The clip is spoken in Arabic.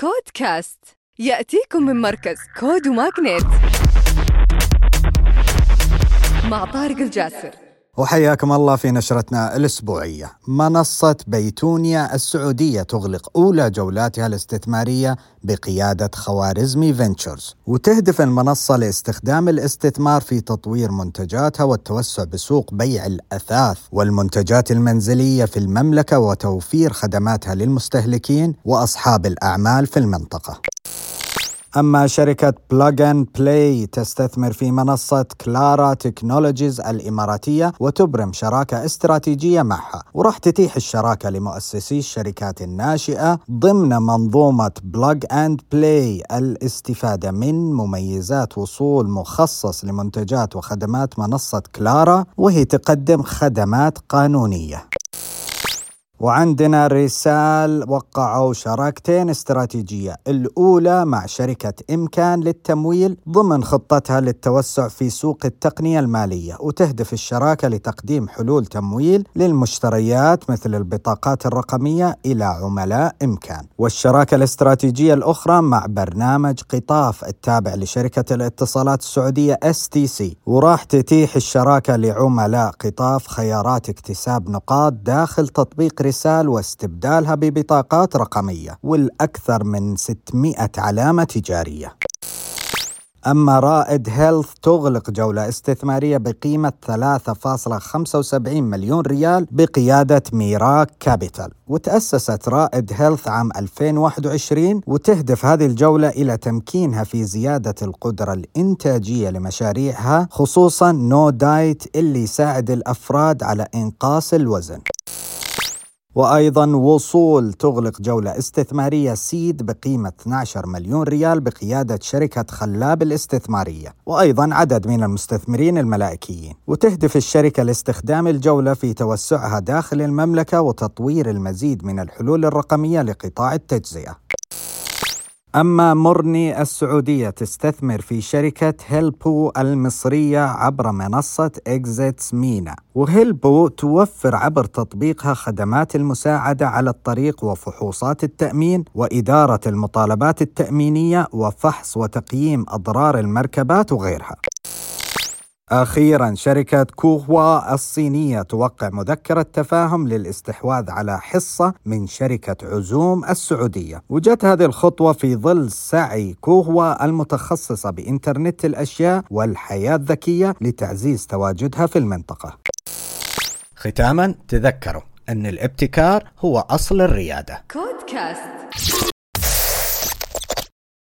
CODE Cast يأتيكم من مركز CODE و MAGNiTT مع طارق الجاسر. وحياكم الله في نشرتنا الأسبوعية. منصة بيتونيا السعودية تغلق أولى جولاتها الاستثمارية بقيادة خوارزمي Ventures. وتهدف المنصة لاستخدام الاستثمار في تطوير منتجاتها والتوسع بسوق بيع الأثاث والمنتجات المنزلية في المملكة وتوفير خدماتها للمستهلكين وأصحاب الأعمال في المنطقة. أما شركة Plug and Play تستثمر في منصة كلارا Technologies الإماراتية وتبرم شراكة استراتيجية معها وراح تتيح الشراكة لمؤسسي الشركات الناشئة ضمن منظومة Plug and Play الاستفادة من مميزات وصول مخصص لمنتجات وخدمات منصة كلارا وهي تقدم خدمات قانونية. وعندنا رسال وقعوا شراكتين استراتيجية. الأولى مع شركة إمكان للتمويل ضمن خطتها للتوسع في سوق التقنية المالية وتهدف الشراكة لتقديم حلول تمويل للمشتريات مثل البطاقات الرقمية إلى عملاء إمكان. والشراكة الاستراتيجية الأخرى مع برنامج قطاف التابع لشركة الاتصالات السعودية STC وراح تتيح الشراكة لعملاء قطاف خيارات اكتساب نقاط داخل تطبيق رسال واستبدالها ببطاقات رقمية ولأكثر من 600 علامة تجارية. أما رائد Health تغلق جولة استثمارية بقيمة 3.75 مليون ريال بقيادة Merak Capital وتأسست رائد Health عام 2021 وتهدف هذه الجولة إلى تمكينها في زيادة القدرة الإنتاجية لمشاريعها خصوصا No Diet اللي يساعد الأفراد على إنقاص الوزن وأيضا وصول تغلق جولة استثمارية Seed بقيمة 12 مليون ريال بقيادة شركة خلاب الاستثمارية وأيضا عدد من المستثمرين الملائكيين. وتهدف الشركة لاستخدام الجولة في توسعها داخل المملكة وتطوير المزيد من الحلول الرقمية لقطاع التجزئة. أما مرني السعودية تستثمر في شركة هيلبو المصرية عبر منصة Exits MENA. وهيلبو توفر عبر تطبيقها خدمات المساعدة على الطريق وفحوصات التأمين وإدارة المطالبات التأمينية وفحص وتقييم أضرار المركبات وغيرها. أخيرا شركة كوهوا الصينية توقع مذكرة تفاهم للاستحواذ على حصة من شركة عزوم السعودية. وجت هذه الخطوة في ظل سعي كوهوا المتخصصة بإنترنت الأشياء والحياة الذكية لتعزيز تواجدها في المنطقة. ختاما تذكروا أن الابتكار هو أصل الريادة. كودكاست.